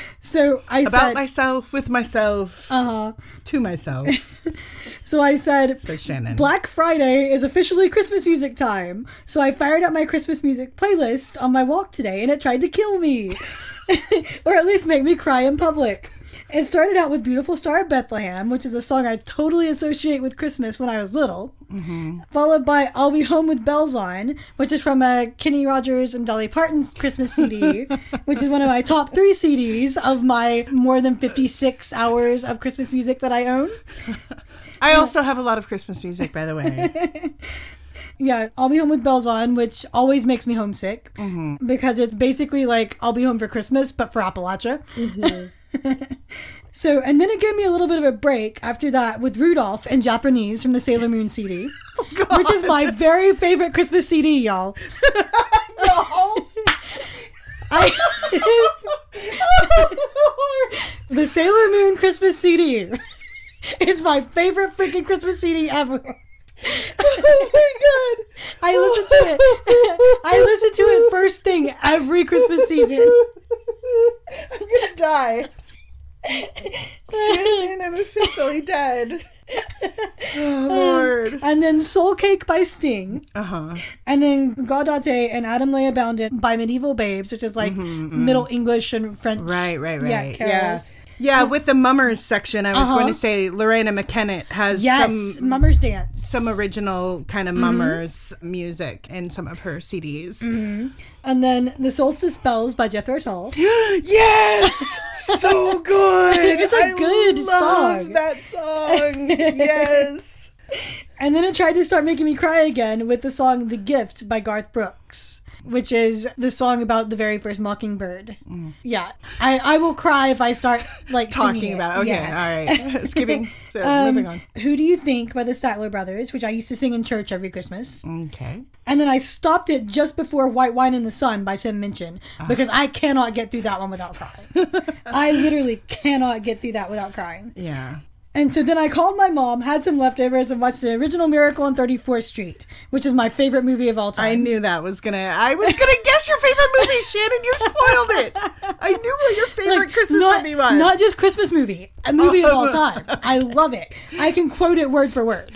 <laughs> so I About said, myself, with myself, uh huh. to myself, <laughs> So I said, says Shannon. Black Friday is officially Christmas music time. So I fired up my Christmas music playlist on my walk today and it tried to kill me. <laughs> or at least make me cry in public. It started out with Beautiful Star of Bethlehem, which is a song I totally associate with Christmas when I was little. Mm-hmm. Followed by I'll Be Home with Bells On, which is from a Kenny Rogers and Dolly Parton Christmas CD, <laughs> which is one of my top three CDs of my more than 56 hours of Christmas music that I own. I also have a lot of Christmas music, by the way. <laughs> Yeah, I'll be home with bells on, which always makes me homesick mm-hmm. because it's basically like I'll be home for Christmas, but for Appalachia. Mm-hmm. <laughs> <laughs> so, and then it gave me a little bit of a break after that with Rudolph and Japanese from the Sailor Moon CD, <laughs> oh, which is my very favorite Christmas CD, y'all. <laughs> I, the Sailor Moon Christmas CD is my favorite freaking Christmas CD ever. oh my god! I listen to it. I listen to it first thing every Christmas season. I'm gonna die. Shannon, I'm officially dead. Oh um, lord. And then Soul Cake by Sting. Uh huh. And then Gaudete and Adam Lay Ybounden by Mediaeval Baebes, which is like mm-hmm, mm-hmm. Middle English and French. Right, right, right. Yeah, Yeah, yeah. with the mummers section, I was Uh-huh. going to say Loreena McKennitt has Yes, some Mummers Dance. some original kind of mummers music in some of her CDs. And then The Solstice Bells by Jethro Tull. <gasps> yes, so good. <laughs> It's a I good love song. That song, yes. <laughs> And then it tried to start making me cry again with the song The Gift by Garth Brooks. Which is the song about the very first Mockingbird. Yeah, I, I will cry if I start like Talking about it. okay, Yeah. all right. <laughs> Skipping. So Um, moving on. Who do you think by the Statler Brothers, which I used to sing in church every Christmas. Okay. And then I stopped it just before White Wine in the Sun by Tim Minchin Ah. because I cannot get through that one without crying. <laughs> I literally cannot get through that without crying. Yeah. And so then I called my mom, had some leftovers, and watched the original Miracle on 34th Street, which is my favorite movie of all time. I knew that was gonna. I was gonna guess your favorite movie, <laughs> Shannon. You spoiled it. I knew what your favorite Like, Christmas not, movie was. Not just Christmas movie, a movie of all time. <laughs> I love it. I can quote it word for word.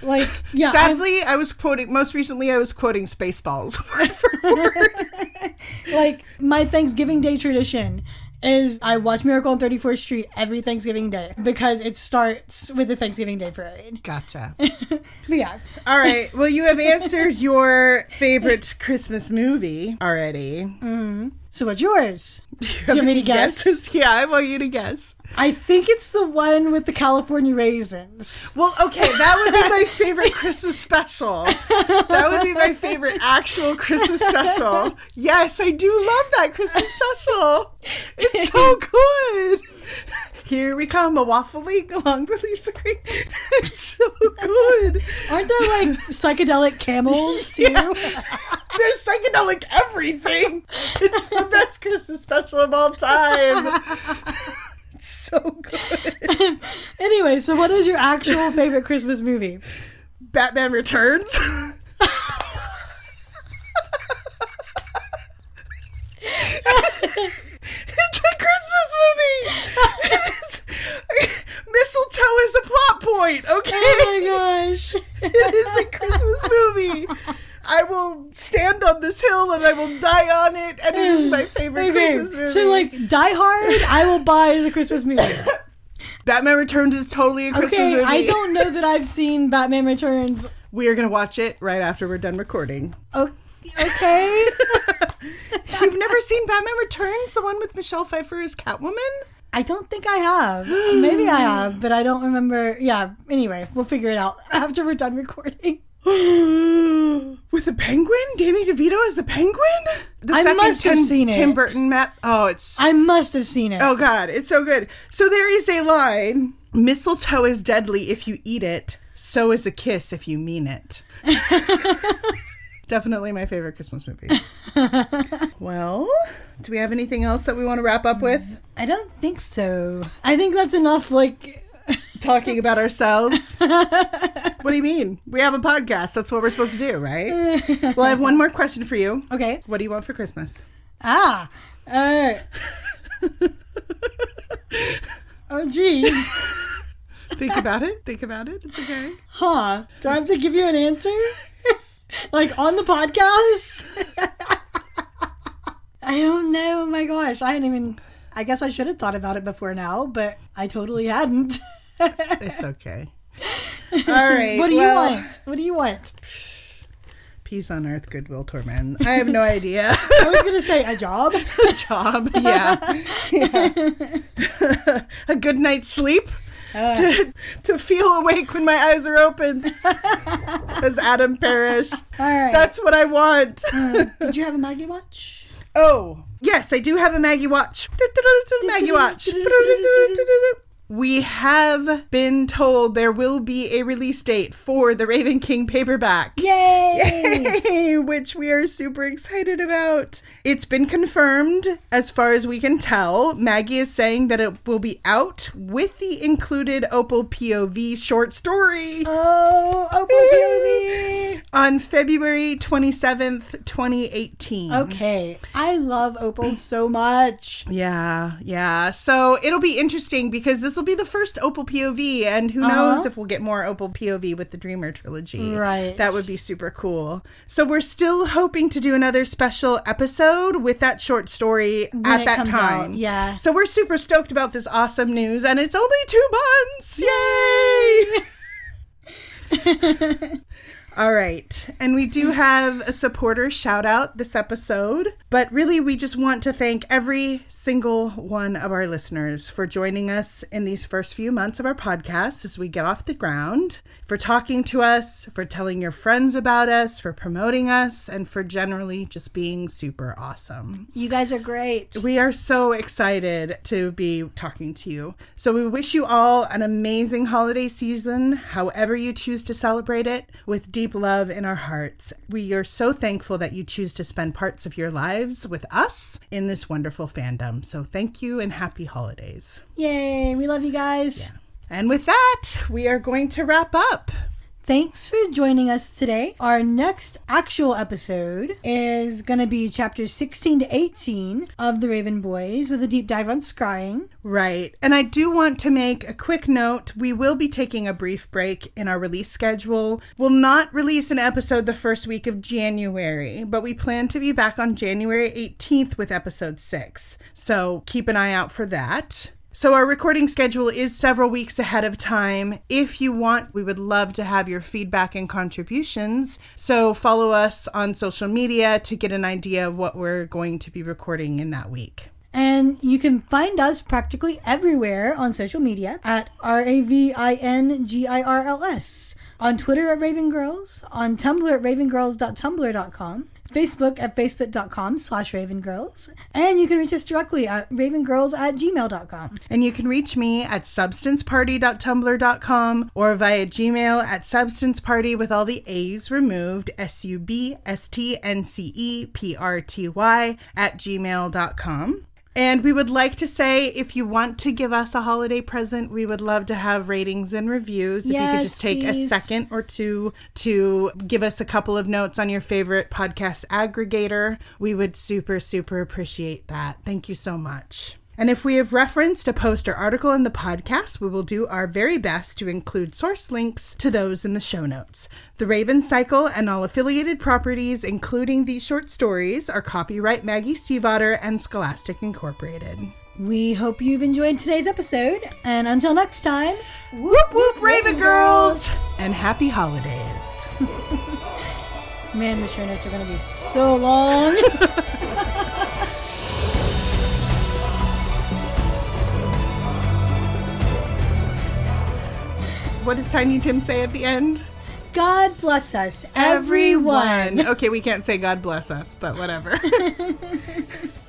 Like, yeah. I'm- Sadly, I was quoting. Most recently, I was quoting Spaceballs <laughs> word for word. like my Thanksgiving Day tradition is I watch Miracle on 34th Street every Thanksgiving Day because it starts with the Thanksgiving Day parade. Gotcha. <laughs> But yeah, All right. Well, you have answered your favorite Christmas movie already. Mm-hmm. so what's yours? <laughs> Do you, want me to guess? <laughs> Yeah, I want you to guess. I think it's the one with the California raisins. Well, okay, that would be my favorite Christmas special. That would be my favorite actual Christmas special. Yes, I do love that Christmas special. It's so <laughs> good. Here we come, a waffling along the leaves of green. <laughs> It's so good. Aren't there like psychedelic camels <laughs> too? Yeah. There's psychedelic everything. It's the best Christmas special of all time. It's so good. anyway, so what is your actual favorite Christmas movie? Batman Returns. Christmas movie. <laughs> Mistletoe is a plot point, okay? Oh my gosh. <laughs> it is a Christmas movie. I will stand on this hill and I will die on it, and it is my favorite Okay, Christmas movie. so like Die Hard, I will buy as a Christmas movie. <laughs> Batman Returns is totally a Christmas Okay, movie. I don't know that I've seen Batman Returns. We are gonna watch it right after we're done recording. Oh, okay. <laughs> You've never seen Batman Returns, the one with Michelle Pfeiffer as Catwoman? I don't think I have. Maybe I have, but I don't remember. Yeah. Anyway, we'll figure it out <laughs> after we're done recording. <gasps> with the penguin? Danny DeVito as the penguin? The I must have Tim, seen it. Tim Burton map. Oh, it's I must have seen it. oh god, it's so good. So there is a line: "Mistletoe is deadly if you eat it. So is a kiss if you mean it." <laughs> Definitely my favorite Christmas movie. <laughs> well, do we have anything else that we want to wrap up with? I don't think so. I think that's enough. Like, Talking about ourselves. <laughs> what do you mean? We have a podcast. That's what we're supposed to do, right? <laughs> Well, I have one more question for you. okay. What do you want for Christmas? Ah. Uh, oh, geez. Think about it. Think about it. It's okay. Huh. Do I have to give you an answer? Like on the podcast? I don't know. Oh my gosh. I hadn't even. I guess I should have thought about it before now, but I totally hadn't. It's okay. <laughs> All right. what do you want? What do you want? Peace on earth, goodwill toward men. I have no idea. <laughs> I was going to say a job. <laughs> A job. Yeah. yeah. a good night's sleep. Uh, To, to feel awake when my eyes are open, <laughs> says Adam Parrish. all right. That's what I want. Uh, did you have a Maggie watch? Oh, yes, I do have a Maggie watch. Maggie <laughs> watch. We have been told there will be a release date for the Raven King paperback. Yay! Yay! <laughs> Which we are super excited about. It's been confirmed, as far as we can tell. Maggie is saying that it will be out with the included Opal POV short story Oh, Opal <laughs> POV. on February 27th, 2018. Okay. I love Opal so much. Yeah, yeah. So it'll be interesting because this will be the first Opal POV, and who Uh-huh. knows if we'll get more Opal POV with the Dreamer trilogy. Right. That would be super cool. So we're still hoping to do another special episode with that short story When at that time. out, yeah. So we're super stoked about this awesome news, and it's only two months. Yay! <laughs> <laughs> All right. And we do mm. have a supporter shout out this episode, but really we just want to thank every single one of our listeners for joining us in these first few months of our podcast as we get off the ground, for talking to us, for telling your friends about us, for promoting us, and for generally just being super awesome. You guys are great. We are so excited to be talking to you. So we wish you all an amazing holiday season, however you choose to celebrate it, with deep love in our hearts. We are so thankful that you choose to spend parts of your lives with us in this wonderful fandom. So thank you and happy holidays. Yay, we love you guys. And with that, we are going to wrap up. Thanks for joining us today. Our next actual episode is going to be chapters 16 to 18 of The Raven Boys with a deep dive on scrying. Right. And I do want to make a quick note. We will be taking a brief break in our release schedule. We'll not release an episode the first week of January, but we plan to be back on January 18th with episode 6. So keep an eye out for that. So, our recording schedule is several weeks ahead of time. If you want, we would love to have your feedback and contributions. So, follow us on social media to get an idea of what we're going to be recording in that week. And you can find us practically everywhere on social media at R A V I N G I R L S. On Twitter at Raven Girls, on Tumblr at ravengirls.tumblr.com, Facebook at facebook.com slash ravengirls, and you can reach us directly at ravengirls at gmail.com. And you can reach me at substanceparty.tumblr.com or via Gmail at substanceparty with all the A's removed, S U B S T N C E P R T Y at gmail.com. And we would like to say if you want to give us a holiday present, we would love to have ratings and reviews. Yes, If you could just take a second or two to give us a couple of notes on your favorite podcast aggregator, we would super, super appreciate that. Thank you so much. And if we have referenced a post or article in the podcast, we will do our very best to include source links to those in the show notes. The Raven Cycle and all affiliated properties, including these short stories, are copyright Maggie Stiefvater and Scholastic Incorporated. We hope you've enjoyed today's episode, and until next time, Whoop whoop, Raven Girls! And happy holidays. <laughs> man, the show notes are going to be so long. <laughs> What does Tiny Tim say at the end? God bless us, everyone. Okay, we can't say God bless us, but whatever. <laughs>